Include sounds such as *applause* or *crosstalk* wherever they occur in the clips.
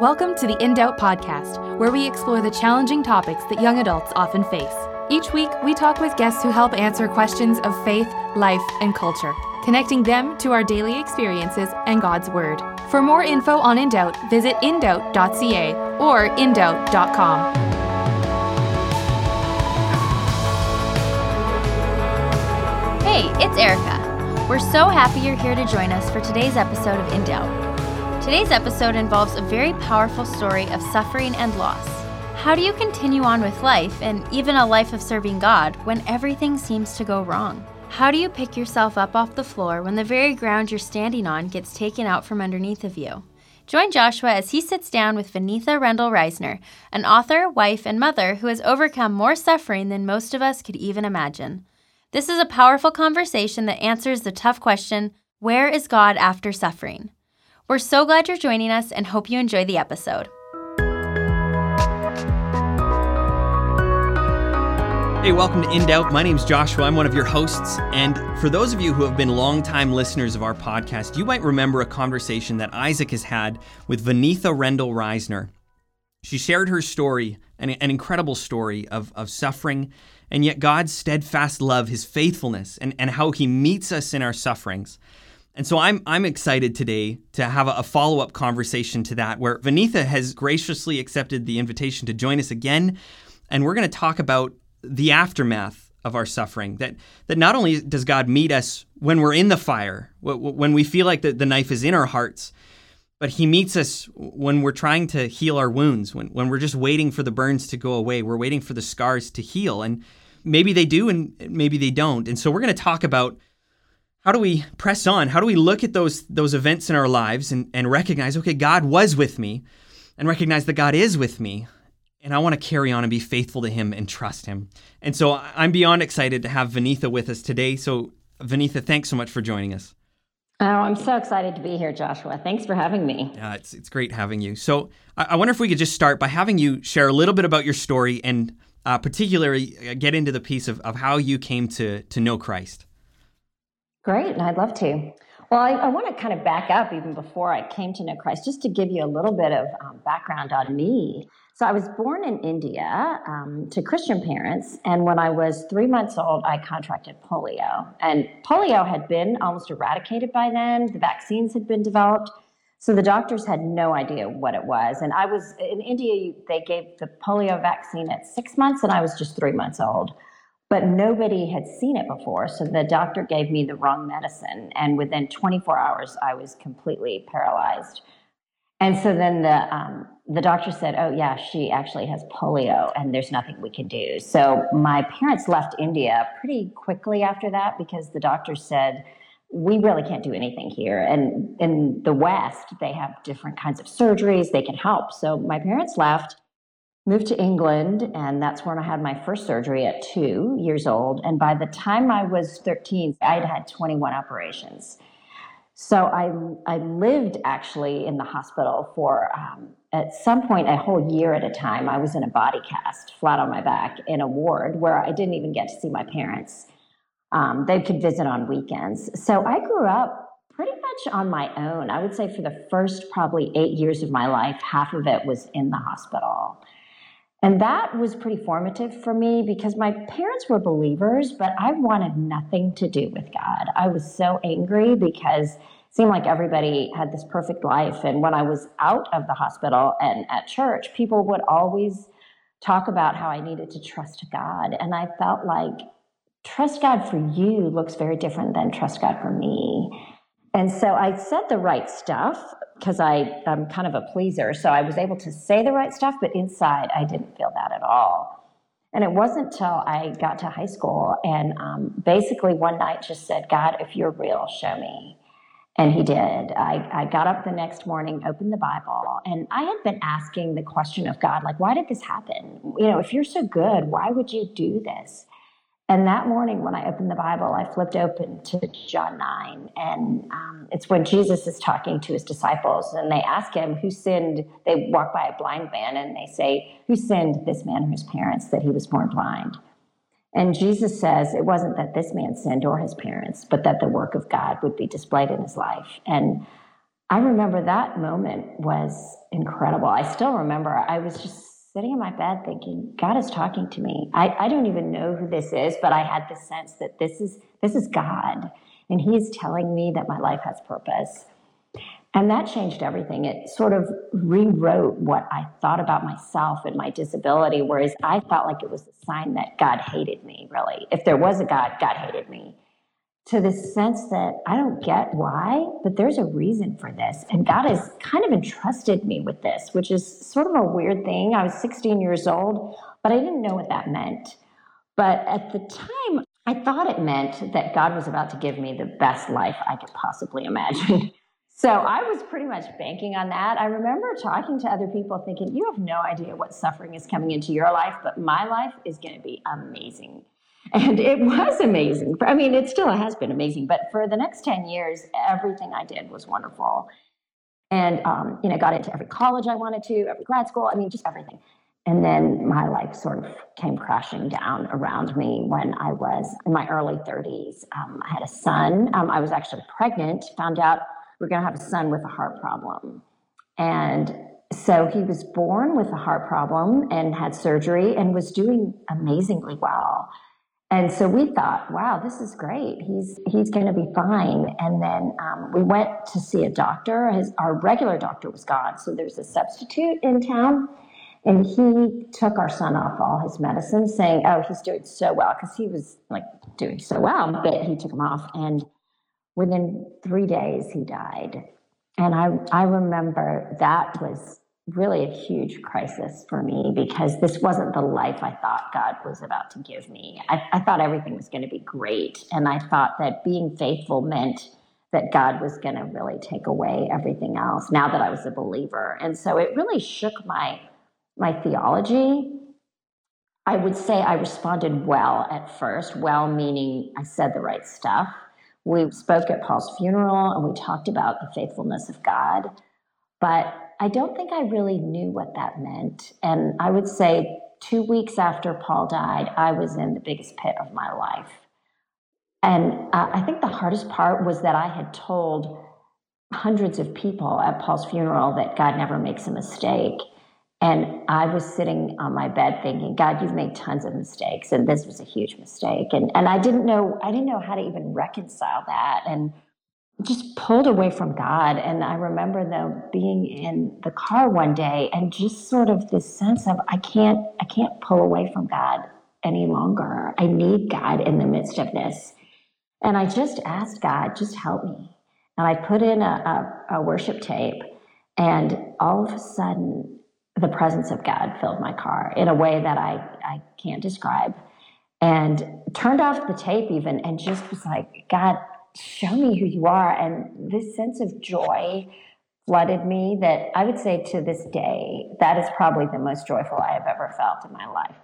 Welcome to the In Doubt podcast, where we explore the challenging topics that young adults often face. Each week, we talk with guests who help answer questions of faith, life, and culture, connecting them to our daily experiences and God's Word. For more info on In Doubt, visit indoubt.ca or indoubt.com. Hey, it's Erica. We're so happy you're here to join us for today's episode of In Doubt. Today's episode involves a very powerful story of suffering and loss. How do you continue on with life and even a life of serving God when everything seems to go wrong? How do you pick yourself up off the floor when the very ground you're standing on gets taken out from underneath of you? Join Joshua as he sits down with Vaneetha Rendall Risner, an author, wife, and mother who has overcome more suffering than most of us could even imagine. This is a powerful conversation that answers the tough question where is God after suffering? We're so glad you're joining us and hope you enjoy the episode. Hey, welcome to In Doubt. My name's Joshua. I'm one of your hosts. And for those of you who have been longtime listeners of our podcast, you might remember a conversation that Isaac has had with Vaneetha Rendall Risner. She shared her story, an, an incredible story of, of suffering, and yet God's steadfast love, his faithfulness, and, and how he meets us in our sufferings. And so I'm I'm excited today to have a, a follow up conversation to that, where Vaneetha has graciously accepted the invitation to join us again, and we're going to talk about the aftermath of our suffering. That that not only does God meet us when we're in the fire, when we feel like the, the knife is in our hearts, but He meets us when we're trying to heal our wounds, when when we're just waiting for the burns to go away, we're waiting for the scars to heal, and maybe they do, and maybe they don't. And so we're going to talk about how do we press on? How do we look at those those events in our lives and, and recognize, okay, God was with me, and recognize that God is with me, and I want to carry on and be faithful to Him and trust Him. And so I'm beyond excited to have Vaneetha with us today. So Vaneetha, thanks so much for joining us. Oh, I'm so excited to be here, Joshua. Thanks for having me. Yeah, it's it's great having you. So I, I wonder if we could just start by having you share a little bit about your story and uh, particularly uh, get into the piece of, of how you came to to know Christ. Great, and I'd love to. Well, I, I want to kind of back up even before I came to know Christ, just to give you a little bit of um, background on me. So, I was born in India um, to Christian parents, and when I was three months old, I contracted polio. And polio had been almost eradicated by then, the vaccines had been developed. So, the doctors had no idea what it was. And I was in India, they gave the polio vaccine at six months, and I was just three months old but nobody had seen it before. So the doctor gave me the wrong medicine. And within 24 hours, I was completely paralyzed. And so then the, um, the doctor said, Oh, yeah, she actually has polio and there's nothing we can do. So my parents left India pretty quickly after that because the doctor said, we really can't do anything here. And in the West, they have different kinds of surgeries, they can help. So my parents left moved to England, and that's when I had my first surgery at two years old. And by the time I was 13, I'd had 21 operations. So I, I lived actually in the hospital for, um, at some point, a whole year at a time. I was in a body cast, flat on my back, in a ward where I didn't even get to see my parents. Um, they could visit on weekends. So I grew up pretty much on my own. I would say for the first probably eight years of my life, half of it was in the hospital. And that was pretty formative for me because my parents were believers, but I wanted nothing to do with God. I was so angry because it seemed like everybody had this perfect life. And when I was out of the hospital and at church, people would always talk about how I needed to trust God. And I felt like trust God for you looks very different than trust God for me. And so I said the right stuff because I'm kind of a pleaser. So I was able to say the right stuff, but inside I didn't feel that at all. And it wasn't until I got to high school and um, basically one night just said, God, if you're real, show me. And he did. I, I got up the next morning, opened the Bible, and I had been asking the question of God, like, why did this happen? You know, if you're so good, why would you do this? And that morning, when I opened the Bible, I flipped open to John 9. And um, it's when Jesus is talking to his disciples, and they ask him, Who sinned? They walk by a blind man, and they say, Who sinned, this man or his parents, that he was born blind? And Jesus says, It wasn't that this man sinned or his parents, but that the work of God would be displayed in his life. And I remember that moment was incredible. I still remember I was just sitting in my bed thinking, God is talking to me. I, I don't even know who this is, but I had the sense that this is this is God. And He's telling me that my life has purpose. And that changed everything. It sort of rewrote what I thought about myself and my disability, whereas I felt like it was a sign that God hated me, really. If there was a God, God hated me to the sense that I don't get why, but there's a reason for this. And God has kind of entrusted me with this, which is sort of a weird thing. I was 16 years old, but I didn't know what that meant. But at the time, I thought it meant that God was about to give me the best life I could possibly imagine. *laughs* So I was pretty much banking on that. I remember talking to other people thinking, you have no idea what suffering is coming into your life, but my life is going to be amazing. And it was amazing. I mean, it still has been amazing, but for the next 10 years, everything I did was wonderful. And, um, you know, got into every college I wanted to, every grad school, I mean, just everything. And then my life sort of came crashing down around me when I was in my early 30s. Um, I had a son. Um, I was actually pregnant, found out we are going to have a son with a heart problem. And so he was born with a heart problem and had surgery and was doing amazingly well. And so we thought, wow, this is great. He's he's going to be fine. And then um, we went to see a doctor. His our regular doctor was gone, so there's a substitute in town, and he took our son off all his medicine, saying, "Oh, he's doing so well," because he was like doing so well. But he took him off, and within three days, he died. And I I remember that was really a huge crisis for me because this wasn't the life I thought God was about to give me. I, I thought everything was going to be great. And I thought that being faithful meant that God was going to really take away everything else now that I was a believer. And so it really shook my my theology. I would say I responded well at first, well meaning I said the right stuff. We spoke at Paul's funeral and we talked about the faithfulness of God. But I don't think I really knew what that meant. And I would say two weeks after Paul died, I was in the biggest pit of my life. And uh, I think the hardest part was that I had told hundreds of people at Paul's funeral that God never makes a mistake. And I was sitting on my bed thinking, God, you've made tons of mistakes, and this was a huge mistake. And and I didn't know I didn't know how to even reconcile that. And just pulled away from God. And I remember though being in the car one day and just sort of this sense of I can't I can't pull away from God any longer. I need God in the midst of this. And I just asked God, just help me. And I put in a, a, a worship tape, and all of a sudden, the presence of God filled my car in a way that I, I can't describe. And turned off the tape even and just was like, God, show me who you are. And this sense of joy flooded me that I would say to this day, that is probably the most joyful I have ever felt in my life.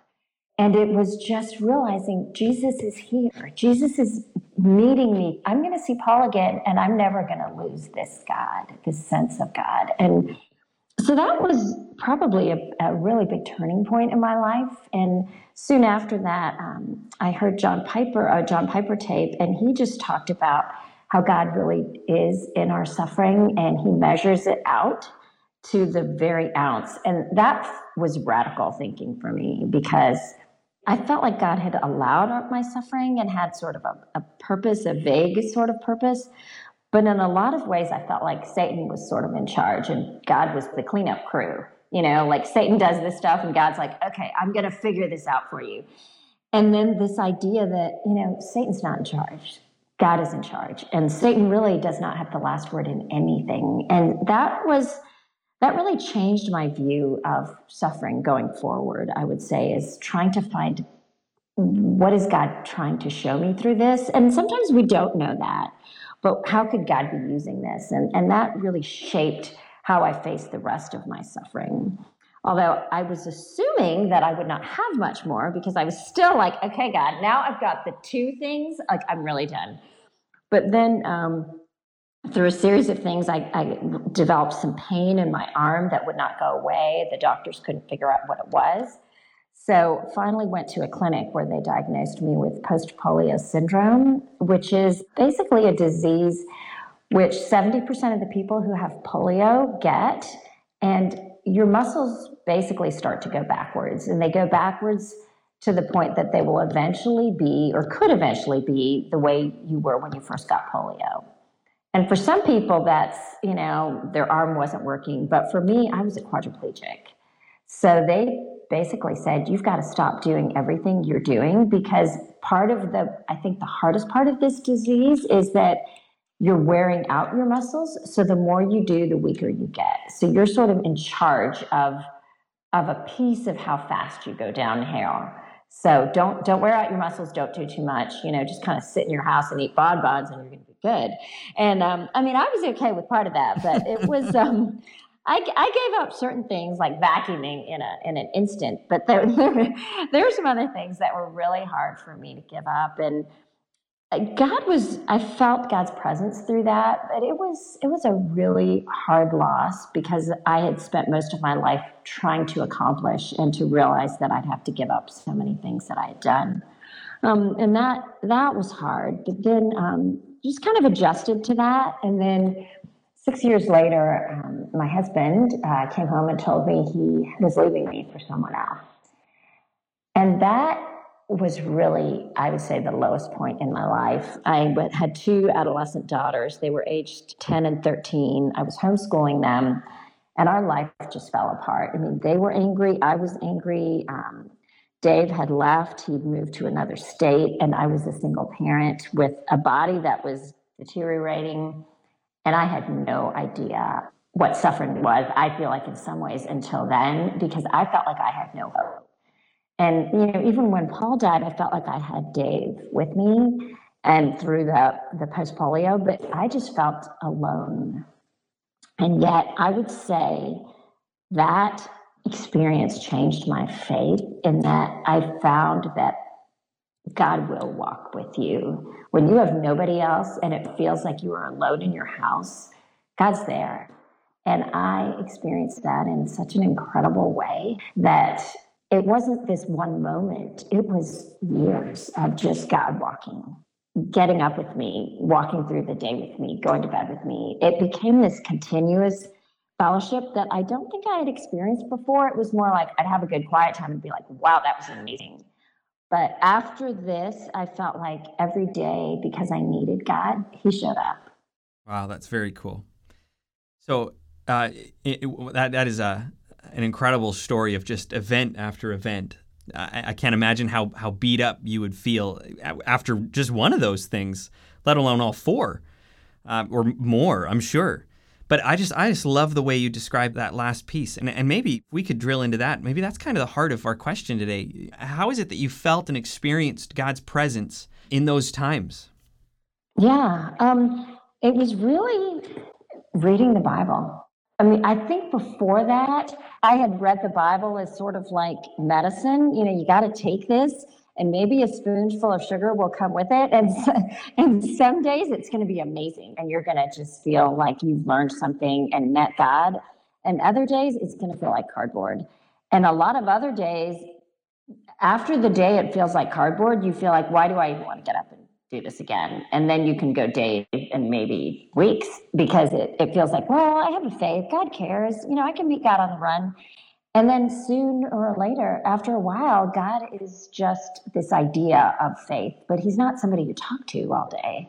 And it was just realizing Jesus is here. Jesus is meeting me. I'm going to see Paul again, and I'm never going to lose this God, this sense of God. And so that was probably a, a, really big turning point in my life. And soon after that, um, I heard John Piper, a John Piper tape, and he just talked about how God really is in our suffering and he measures it out to the very ounce. And that was radical thinking for me because I felt like God had allowed my suffering and had sort of a, a purpose, a vague sort of purpose. But in a lot of ways, I felt like Satan was sort of in charge and God was the cleanup crew. You know, like Satan does this stuff and God's like, okay, I'm going to figure this out for you. And then this idea that, you know, Satan's not in charge. God is in charge. And Satan really does not have the last word in anything. And that was, that really changed my view of suffering going forward, I would say, is trying to find what is God trying to show me through this? And sometimes we don't know that. But how could God be using this? And, and that really shaped how I faced the rest of my suffering. Although I was assuming that I would not have much more because I was still like, okay, God, now I've got the two things, like I'm really done. But then um, through a series of things, I, I, developed some pain in my arm that would not go away. The doctors couldn't figure out what it was. So finally went to a clinic where they diagnosed me with post polio syndrome, which is basically a disease which 70% of the people who have polio get. And your muscles basically start to go backwards, and they go backwards to the point that they will eventually be, or could eventually be, the way you were when you first got polio. And for some people, that's, you know, their arm wasn't working. But for me, I was a quadriplegic. So they basically said, you've got to stop doing everything you're doing because part of the, I think the hardest part of this disease is that you're wearing out your muscles. So the more you do, the weaker you get. So you're sort of in charge of, of a piece of how fast you go downhill. So don't don't wear out your muscles. Don't do too much. You know, just kind of sit in your house and eat bonbons, and you're going to be good. And um, I mean, I was okay with part of that, but it was. *laughs* Um, I, I gave up certain things like vacuuming in a in an instant, but *laughs* there, there were some other things that were really hard for me to give up. And God was I felt God's presence through that, but it was it was a really hard loss because I had spent most of my life trying to accomplish and to realize that I'd have to give up so many things that I had done. Um, and that that was hard. But then um, just kind of adjusted to that, and then six years later, um, my husband uh, came home and told me he was leaving me for someone else, and that was really, I would say, the lowest point in my life. I had two adolescent daughters. They were aged 10 and 13. I was homeschooling them, and our life just fell apart. I mean, they were angry. I was angry. Um, Dave had left. He'd moved to another state, and I was a single parent with a body that was deteriorating. And I had no idea what suffering was, I feel like, in some ways, until then, because I felt like I had no hope. And you know, even when Paul died, I felt like I had Dave with me and through the the post polio, but I just felt alone. And yet, I would say that experience changed my faith in that I found that God will walk with you. When you have nobody else and it feels like you are alone in your house, God's there. And I experienced that in such an incredible way that it wasn't this one moment, it was years of just God walking, getting up with me, walking through the day with me, going to bed with me. It became this continuous fellowship that I don't think I had experienced before. It was more like I'd have a good quiet time and be like, wow, that was amazing. But after this, I felt like every day, because I needed God, He showed up. Wow, that's very cool. So uh, it, it, that that is a an incredible story of just event after event. I, I, can't imagine how, how beat up you would feel after just one of those things, let alone all four uh, or more, I'm sure. But I just I just love the way you describe that last piece. And, and maybe we could drill into that. Maybe that's kind of the heart of our question today. How is it that you felt and experienced God's presence in those times? Yeah, um, it was really reading the Bible. I mean, I think before that, I had read the Bible as sort of like medicine. You know, you got to take this, and maybe a spoonful of sugar will come with it. And and some days it's going to be amazing, and you're going to just feel like you've learned something and met God. And other days it's going to feel like cardboard. And a lot of other days, after the day it feels like cardboard, you feel like, why do I even want to get up and do this again. And then you can go days and maybe weeks because it, it feels like, well, I have a faith. God cares. You know, I can meet God on the run. And then soon or later, after a while, God is just this idea of faith, but He's not somebody you talk to all day.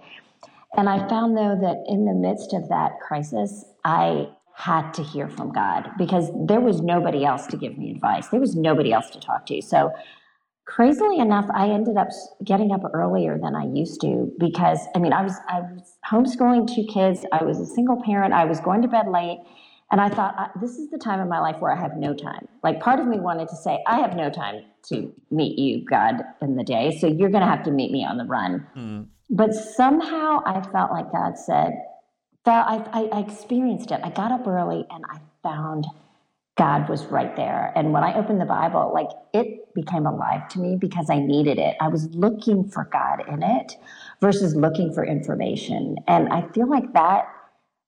And I found, though, that in the midst of that crisis, I had to hear from God because there was nobody else to give me advice. There was nobody else to talk to. So crazily enough, I ended up getting up earlier than I used to because I mean, I was I was homeschooling two kids. I was a single parent. I was going to bed late, and I thought this is the time of my life where I have no time. Like part of me wanted to say, I have no time to meet you, God, in the day. So you're going to have to meet me on the run. Mm. But somehow I felt like God said, I, I, I experienced it. I got up early and I found God was right there. And when I opened the Bible, like it became alive to me because I needed it. I was looking for God in it versus looking for information. And I feel like that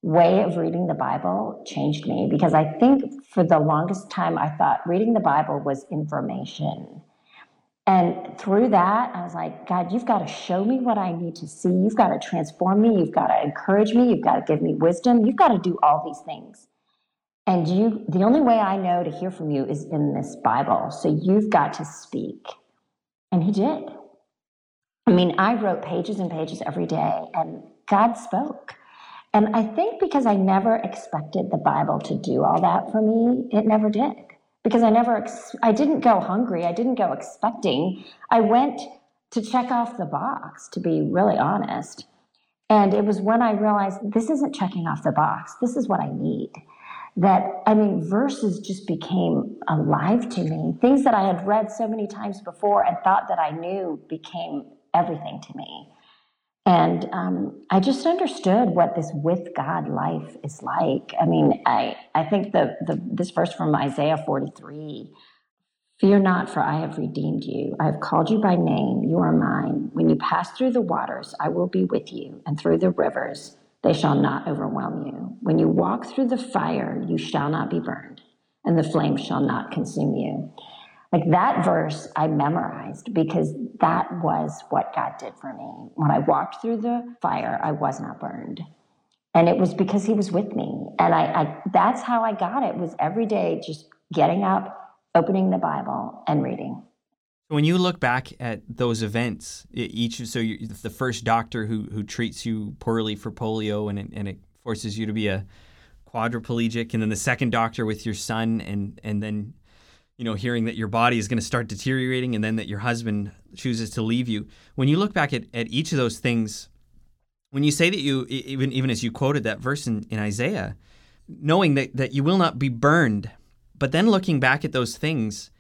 way of reading the Bible changed me because I think for the longest time I thought reading the Bible was information. And through that, I was like, God, you've got to show me what I need to see. You've got to transform me. You've got to encourage me. You've got to give me wisdom. You've got to do all these things. And you, the only way I know to hear from you is in this Bible. So you've got to speak. And he did. I mean, I wrote pages and pages every day, and God spoke. And I think because I never expected the Bible to do all that for me, it never did. Because I never, ex- I didn't go hungry. I didn't go expecting. I went to check off the box, to be really honest. And it was when I realized this isn't checking off the box. This is what I need that I mean, verses just became alive to me. Things that I had read so many times before and thought that I knew became everything to me. And um, I just understood what this with God life is like. I mean, I, I think the, the this verse from Isaiah 43 Fear not, for I have redeemed you. I have called you by name. You are mine. When you pass through the waters, I will be with you, and through the rivers, they shall not overwhelm you. When you walk through the fire, you shall not be burned, and the flame shall not consume you. Like that verse, I memorized because that was what God did for me. When I walked through the fire, I was not burned. And it was because he was with me. And I, I that's how I got it was every day just getting up, opening the Bible, and reading. When you look back at those events, each so you, the first doctor who who treats you poorly for polio and it, and it forces you to be a quadriplegic, and then the second doctor with your son, and and then you know hearing that your body is going to start deteriorating, and then that your husband chooses to leave you. When you look back at, at each of those things, when you say that you even even as you quoted that verse in, in Isaiah, knowing that that you will not be burned, but then looking back at those things,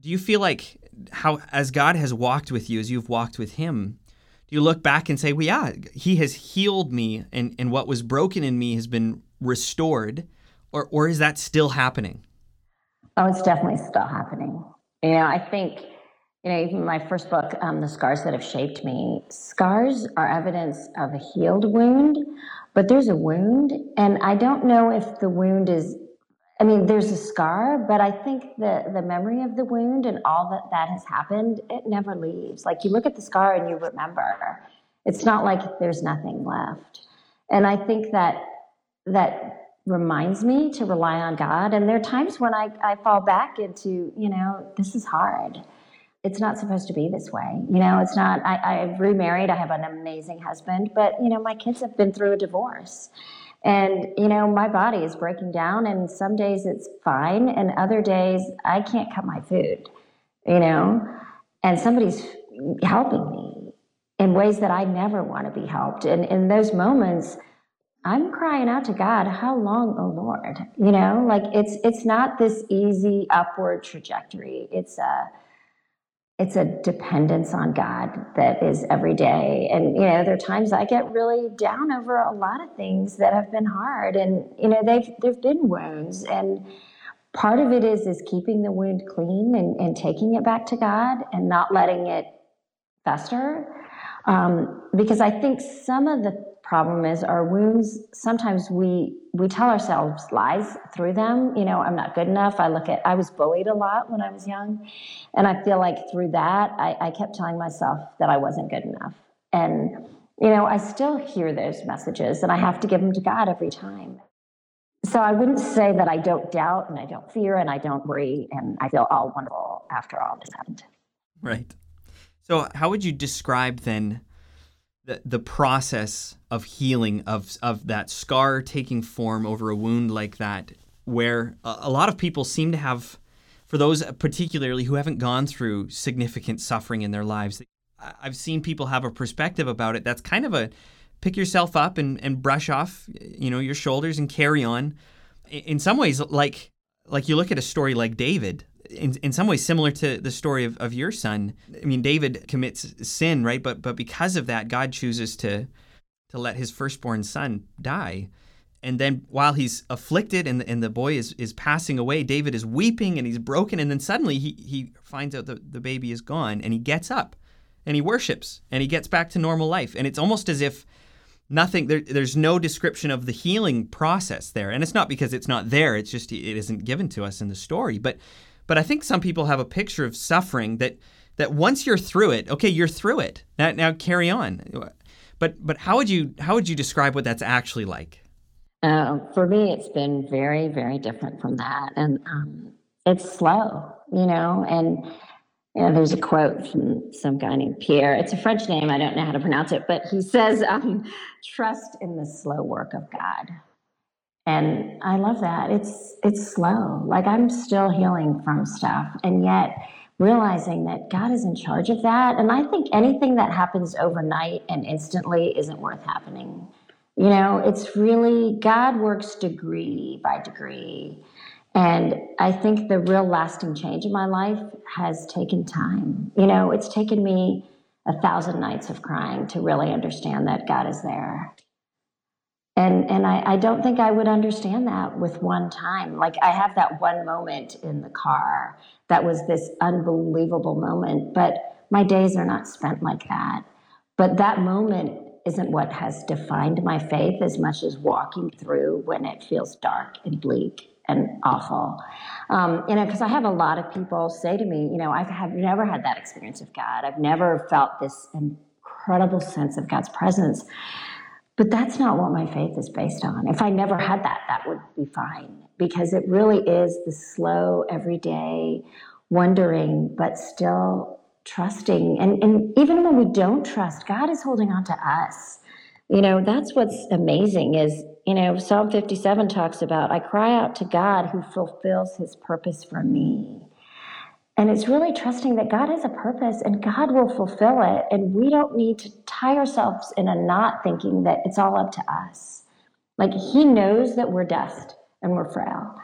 do you feel like how as God has walked with you, as you've walked with Him, do you look back and say, "Well, yeah, He has healed me, and and what was broken in me has been restored," or or is that still happening? Oh, it's definitely still happening. You know, I think you know, even my first book, um, The Scars That Have Shaped Me, scars are evidence of a healed wound, but there's a wound. And I don't know if the wound is I mean, there's a scar, but I think the the memory of the wound and all that that has happened, it never leaves. Like you look at the scar and you remember. It's not like there's nothing left. And I think that that reminds me to rely on God. And there are times when I, I fall back into, you know, this is hard. It's not supposed to be this way. You know, it's not, I, I've remarried. I have an amazing husband, but, you know, my kids have been through a divorce. And, you know, my body is breaking down, and some days it's fine, and other days I can't cut my food, you know, and somebody's helping me in ways that I never want to be helped. And in those moments, I'm crying out to God, how long, oh Lord? You know, like it's it's not this easy upward trajectory. It's a it's a dependence on God that is every day. And, you know, there are times I get really down over a lot of things that have been hard. And, you know, they've, there've been wounds. And part of it is, is keeping the wound clean and, and taking it back to God and not letting it fester. Um, because I think some of the problem is our wounds sometimes we we tell ourselves lies through them. You know i'm not good enough. I look at i was bullied a lot when i was young. And i feel like through that i, I kept telling myself that i wasn't good enough. And you know i still hear those messages and i have to give them to god every time. So i wouldn't say that i don't doubt and i don't fear and i don't worry and i feel all wonderful after all this happened. Right. So how would you describe then the, the process of healing of of that scar taking form over a wound like that where a, a, lot of people seem to have for those particularly who haven't gone through significant suffering in their lives i've seen people have a perspective about it that's kind of a pick yourself up and, and brush off you know your shoulders and carry on in some ways like like you look at a story like david in, in some ways similar to the story of, of your son. I mean, David commits sin, right? But but because of that, God chooses to to let his firstborn son die. And then while he's afflicted and the, and the boy is, is passing away, David is weeping and he's broken. And then suddenly he, he finds out that the baby is gone and he gets up and he worships and he gets back to normal life. And it's almost as if nothing, there, there's no description of the healing process there. And it's not because it's not there, it's just it isn't given to us in the story. But but I think some people have a picture of suffering that that once you're through it, okay, you're through it. Now, now carry on. But but how would you how would you describe what that's actually like? Uh, for me, it's been very very different from that, and um, it's slow, you know. And there's a quote from some guy named Pierre. It's a French name. I don't know how to pronounce it, but he says, um, "Trust in the slow work of God." And I love that. It's it's slow. Like I'm still healing from stuff, and yet realizing that God is in charge of that. And I think anything that happens overnight and instantly isn't worth happening. You know, it's really God works degree by degree. And I think the real lasting change in my life has taken time. You know, it's taken me a thousand nights of crying to really understand that God is there. And and I, I don't think I would understand that with one time. Like I have that one moment in the car that was this unbelievable moment, but my days are not spent like that. But that moment isn't what has defined my faith as much as walking through when it feels dark and bleak and awful. Um, you know, because I have a lot of people say to me, you know, I have never had that experience of God. I've never felt this incredible sense of God's presence. But that's not what my faith is based on. If I never had that, that would be fine because it really is the slow, everyday wondering, but still trusting. And, and even when we don't trust, God is holding on to us. You know, that's what's amazing is, you know, Psalm 57 talks about, I cry out to God who fulfills his purpose for me. And it's really trusting that God has a purpose and God will fulfill it. And we don't need to tie ourselves in a knot thinking that it's all up to us. Like He knows that we're dust and we're frail.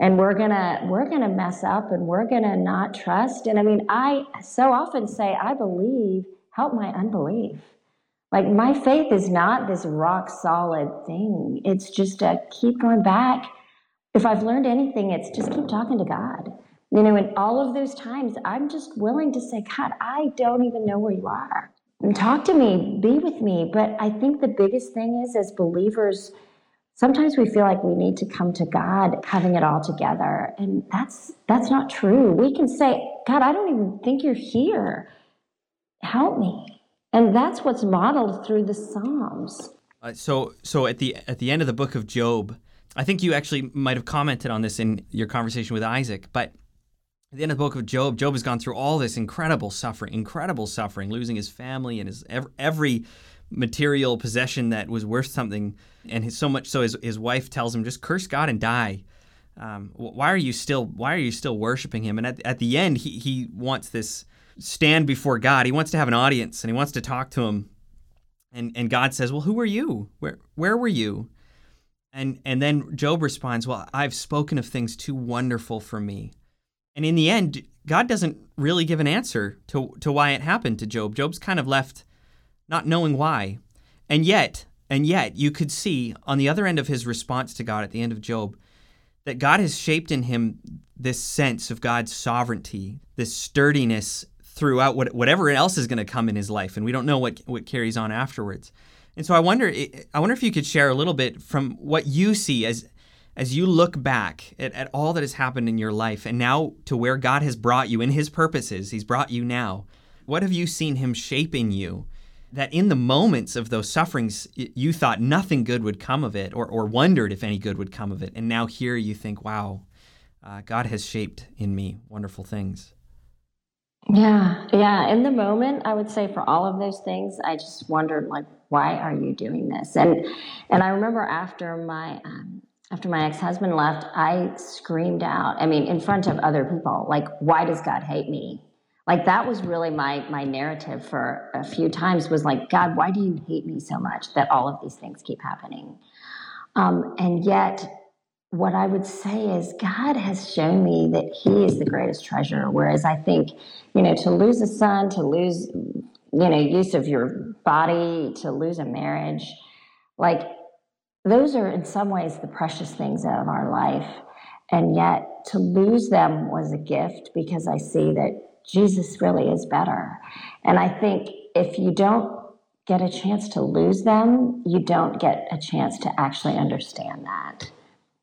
And we're gonna we're gonna mess up and we're gonna not trust. And I mean, I so often say, I believe, help my unbelief. Like my faith is not this rock solid thing. It's just a keep going back. If I've learned anything, it's just keep talking to God you know, in all of those times, I'm just willing to say, God, I don't even know where you are. Talk to me, be with me. But I think the biggest thing is, as believers, sometimes we feel like we need to come to God having it all together. And that's that's not true. We can say, God, I don't even think you're here. Help me. And that's what's modeled through the Psalms. Uh, so so at the at the end of the book of Job, I think you actually might have commented on this in your conversation with Isaac, but at the end of the book of Job, Job has gone through all this incredible suffering, incredible suffering, losing his family and his every material possession that was worth something, and his, so much so his, his wife tells him just curse God and die. Um, why are you still Why are you still worshiping him? And at, at the end, he he wants this stand before God. He wants to have an audience and he wants to talk to him. And and God says, "Well, who are you? Where where were you?" And and then Job responds, "Well, I've spoken of things too wonderful for me." And in the end, God doesn't really give an answer to, to why it happened to Job. Job's kind of left not knowing why. And yet, and yet, you could see on the other end of his response to God at the end of Job that God has shaped in him this sense of God's sovereignty, this sturdiness throughout what, whatever else is going to come in his life. And we don't know what, what carries on afterwards. And so I wonder, I wonder if you could share a little bit from what you see as as you look back at, at all that has happened in your life and now to where God has brought you in his purposes, he's brought you now, what have you seen him shaping you? That in the moments of those sufferings, you thought nothing good would come of it or, or wondered if any good would come of it. And now here you think, wow, uh, God has shaped in me wonderful things. Yeah, yeah. In the moment, I would say for all of those things, I just wondered, like, why are you doing this? And and I remember after my um, after my ex-husband left i screamed out i mean in front of other people like why does god hate me? Like that was really my my narrative for a few times was like god why do you hate me so much that all of these things keep happening? Um, and yet what i would say is god has shown me that he is the greatest treasure whereas i think you know to lose a son to lose you know use of your body to lose a marriage like those are in some ways the precious things of our life. And yet to lose them was a gift because I see that Jesus really is better. And I think if you don't get a chance to lose them, you don't get a chance to actually understand that.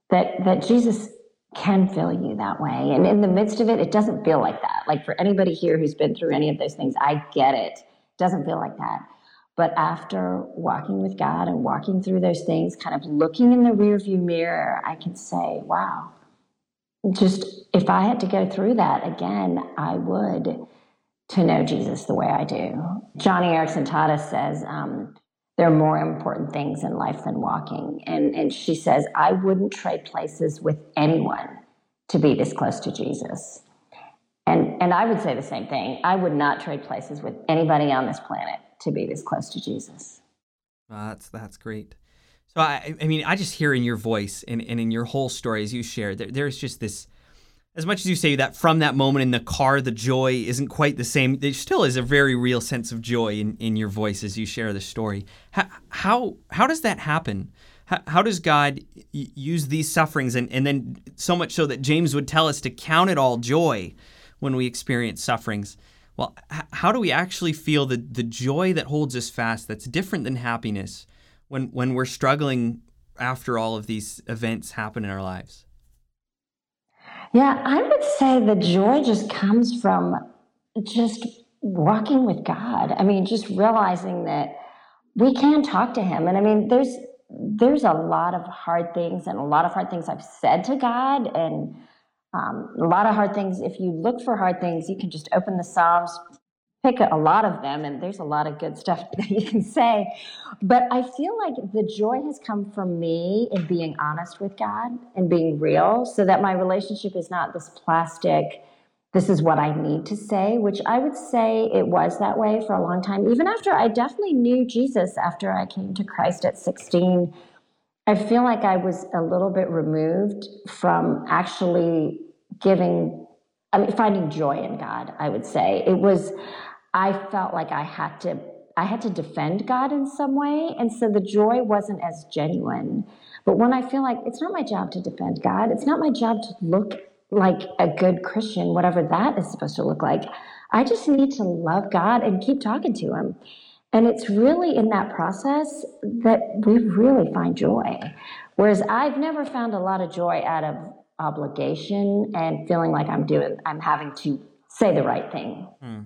That that Jesus can fill you that way. And in the midst of it, it doesn't feel like that. Like for anybody here who's been through any of those things, I get it. it doesn't feel like that. But after walking with God and walking through those things, kind of looking in the rearview mirror, I can say, wow, just if I had to go through that again, I would to know Jesus the way I do. Joni Eareckson Tada says, um, there are more important things in life than walking. And, and she says, I wouldn't trade places with anyone to be this close to Jesus. And, and I would say the same thing. I would not trade places with anybody on this planet to be this close to Jesus. that's, that's great. So, I, I mean, I just hear in your voice and, and in your whole story as you share, there, there's just this as much as you say that from that moment in the car, the joy isn't quite the same. There still is a very real sense of joy in, in your voice as you share the story. How how, how does that happen? How, how does God use these sufferings and, and then so much so that James would tell us to count it all joy when we experience sufferings? Well, how do we actually feel the, the joy that holds us fast that's different than happiness when, when we're struggling after all of these events happen in our lives? Yeah, I would say the joy just comes from just walking with God. I mean, just realizing that we can talk to him. And I mean, there's there's a lot of hard things and a lot of hard things I've said to God and um, a lot of hard things. If you look for hard things, you can just open the Psalms, pick a lot of them, and there's a lot of good stuff *laughs* that you can say. But I feel like the joy has come from me in being honest with God and being real so that my relationship is not this plastic, this is what I need to say, which I would say it was that way for a long time. Even after I definitely knew Jesus after I came to Christ at 16. I feel like I was a little bit removed from actually giving, I mean, finding joy in God, I would say. It was, I felt like I had to I had to defend God in some way, and so the joy wasn't as genuine. But when I feel like it's not my job to defend God, it's not my job to look like a good Christian, whatever that is supposed to look like. I just need to love God and keep talking to Him. And it's really in that process that we really find joy. Whereas I've never found a lot of joy out of obligation and feeling like I'm doing, I'm having to say the right thing. Hmm.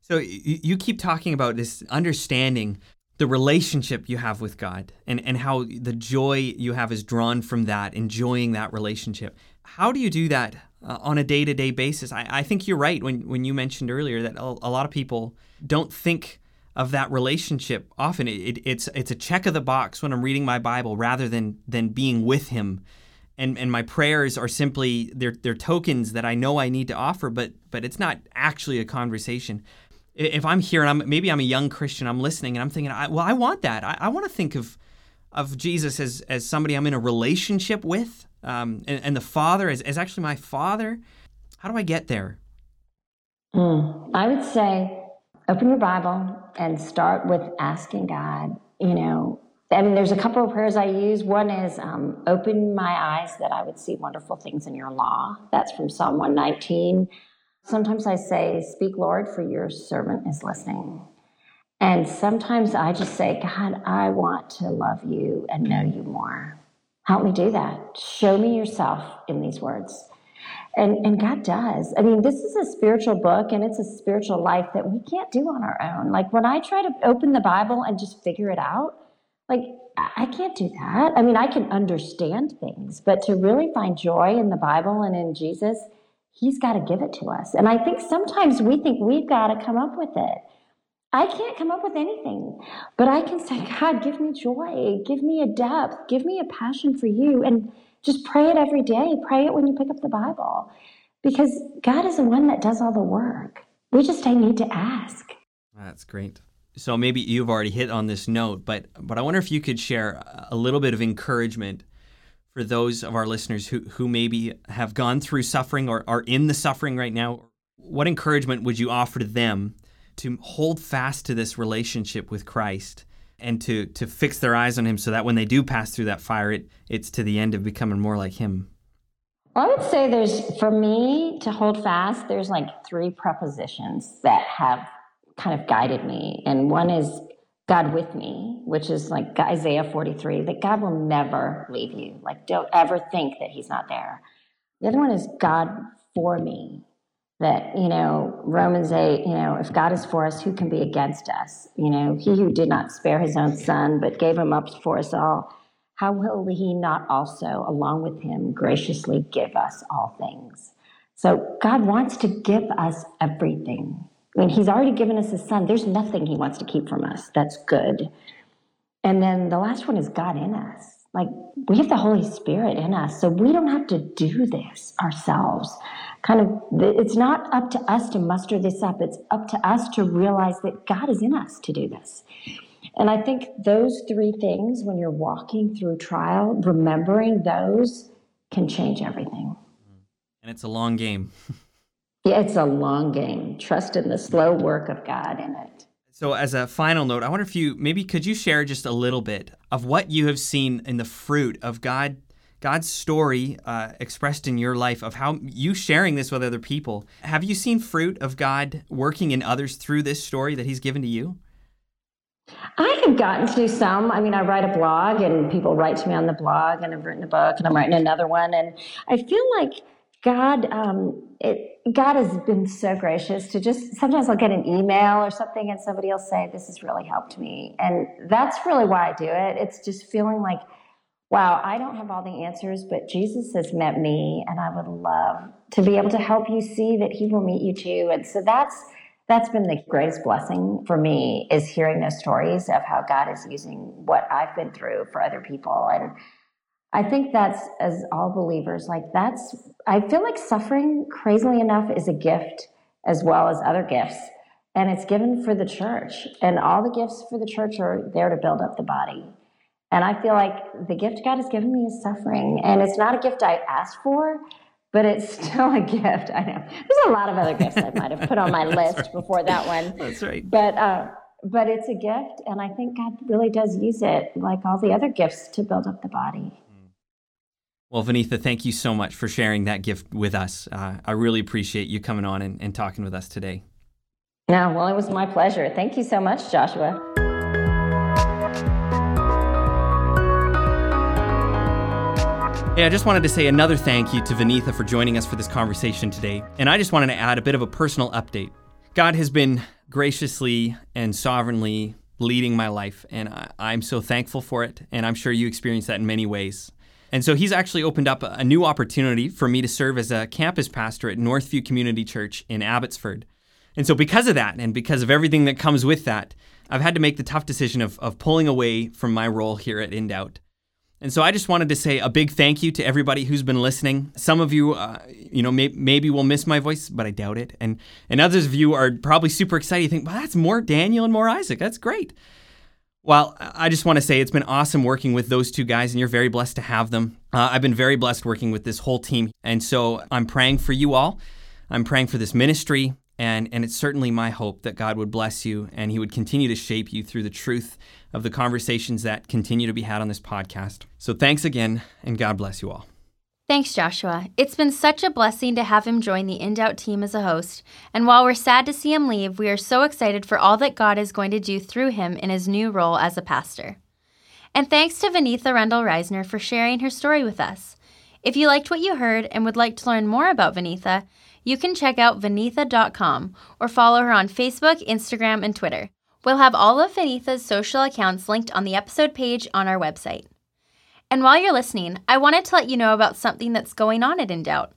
So you keep talking about this understanding the relationship you have with God and, and how the joy you have is drawn from that, enjoying that relationship. How do you do that uh, on a day to day basis? I, I think you're right when, when you mentioned earlier that a, a lot of people don't think of that relationship often. It, it, it's, it's a check of the box when I'm reading my Bible rather than, than being with Him. And, and my prayers are simply they're, they're tokens that I know I need to offer, but but it's not actually a conversation if I'm here and I'm maybe I'm a young Christian, I'm listening and I'm thinking, I, well, I want that. I, I want to think of of Jesus as as somebody I'm in a relationship with, um, and, and, the Father as, as actually my Father. How do I get there? Mm, I would say open your Bible and start with asking God. You know, I mean, there's a couple of prayers I use. One is um, open my eyes that I would see wonderful things in your law. That's from Psalm 119. Sometimes I say, Speak, Lord, for your servant is listening. And sometimes I just say, God, I want to love you and know you more. Help me do that. Show me yourself in these words. And, and God does. I mean, this is a spiritual book and it's a spiritual life that we can't do on our own. Like when I try to open the Bible and just figure it out, like I can't do that. I mean, I can understand things, but to really find joy in the Bible and in Jesus, He's got to give it to us. And I think sometimes we think we've got to come up with it. I can't come up with anything, but I can say, *laughs* God, give me joy, give me a depth, give me a passion for you, and just pray it every day. Pray it when you pick up the Bible because God is the one that does all the work. We just need to ask. That's great. So maybe you've already hit on this note, but but I wonder if you could share a little bit of encouragement for those of our listeners who, who maybe have gone through suffering or are in the suffering right now? What encouragement would you offer to them to hold fast to this relationship with Christ and to, to fix their eyes on Him so that when they do pass through that fire, it, it's to the end of becoming more like Him? I would say there's, for me to hold fast, there's like three prepositions that have kind of guided me. And one is God with me, which is like Isaiah 43, that God will never leave you. Like, don't ever think that He's not there. The other one is God for me. That, you know, Romans 8, you know, if God is for us, who can be against us? You know, he who did not spare his own son, but gave him up for us all, how will he not also, along with him, graciously give us all things? So God wants to give us everything. I mean, he's already given us his son. There's nothing he wants to keep from us. That's good. And then the last one is God in us. Like we have the Holy Spirit in us, so we don't have to do this ourselves. Kind of, it's not up to us to muster this up. It's up to us to realize that God is in us to do this. And I think those three things, when you're walking through trial, remembering those can change everything. And it's a long game. *laughs* yeah, it's a long game. Trust in the slow work of God in it. So, as a final note, I wonder if you maybe could you share just a little bit of what you have seen in the fruit of God, God's story uh, expressed in your life of how you sharing this with other people. Have you seen fruit of God working in others through this story that He's given to you? I have gotten to some. I mean, I write a blog, and people write to me on the blog, and I've written a book, and I'm writing another one, and I feel like God, um, it, God has been so gracious to just sometimes I'll get an email or something and somebody will say, This has really helped me. And that's really why I do it. It's just feeling like, wow, I don't have all the answers, but Jesus has met me and I would love to be able to help you see that he will meet you too. And so that's that's been the greatest blessing for me is hearing those stories of how God is using what I've been through for other people. And I think that's as all believers, like that's, I feel like suffering, crazily enough, is a gift as well as other gifts. And it's given for the church. And all the gifts for the church are there to build up the body. And I feel like the gift God has given me is suffering. And it's not a gift I asked for, but it's still a *laughs* gift. I know. There's a lot of other gifts I might have put on my *laughs* list right. before that one. That's right. But, uh, but it's a gift, and I think God really does use it, like all the other gifts, to build up the body. Well, Vaneetha, thank you so much for sharing that gift with us. Uh, I really appreciate you coming on and, and talking with us today. Yeah, well, it was my pleasure. Thank you so much, Joshua. Hey, I just wanted to say another thank you to Vaneetha for joining us for this conversation today. And I just wanted to add a bit of a personal update. God has been graciously and sovereignly leading my life, and I, am so thankful for it. And I'm sure you experience that in many ways. And so he's actually opened up a new opportunity for me to serve as a campus pastor at Northview Community Church in Abbotsford. And so, because of that, and because of everything that comes with that, I've had to make the tough decision of, of pulling away from my role here at In Doubt. And so I just wanted to say a big thank you to everybody who's been listening. Some of you, uh, you know, may, maybe will miss my voice, but I doubt it. And and others of you are probably super excited. You think, well, that's more Daniel and more Isaac. That's great. Well, I just want to say it's been awesome working with those two guys, and you're very blessed to have them. Uh, I've been very blessed working with this whole team. And so I'm praying for you all. I'm praying for this ministry. And, and it's certainly my hope that God would bless you and He would continue to shape you through the truth of the conversations that continue to be had on this podcast. So thanks again, and God bless you all. Thanks, Joshua. It's been such a blessing to have him join the Doubt team as a host. And while we're sad to see him leave, we are so excited for all that God is going to do through him in his new role as a pastor. And thanks to Vaneetha Rendall Risner for sharing her story with us. If you liked what you heard and would like to learn more about Vaneetha, you can check out vaneetha.com or follow her on Facebook, Instagram, and Twitter. We'll have all of Vaneetha's social accounts linked on the episode page on our website. And while you're listening, I wanted to let you know about something that's going on at In Doubt.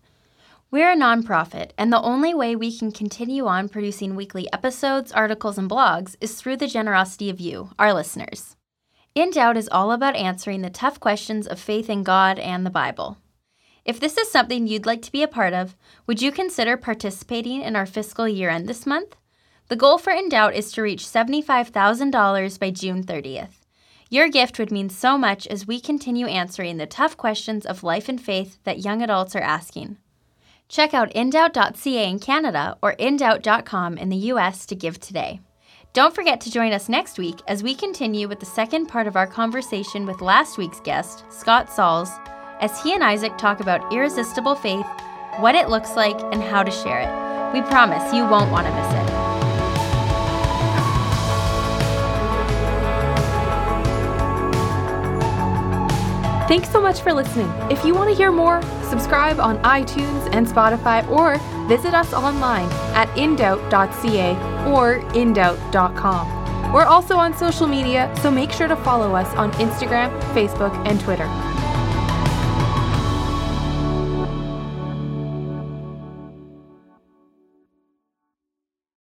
We're a nonprofit, and the only way we can continue on producing weekly episodes, articles, and blogs is through the generosity of you, our listeners. In Doubt is all about answering the tough questions of faith in God and the Bible. If this is something you'd like to be a part of, would you consider participating in our fiscal year end this month? The goal for In Doubt is to reach $75,000 by June 30th. Your gift would mean so much as we continue answering the tough questions of life and faith that young adults are asking. Check out indoubt.ca in Canada or indoubt.com in the US to give today. Don't forget to join us next week as we continue with the second part of our conversation with last week's guest, Scott Sauls, as he and Isaac talk about irresistible faith, what it looks like, and how to share it. We promise you won't want to miss it. Thanks so much for listening. If you want to hear more, subscribe on iTunes and Spotify or visit us online at indoubt.ca or indoubt.com. We're also on social media, so make sure to follow us on Instagram, Facebook, and Twitter.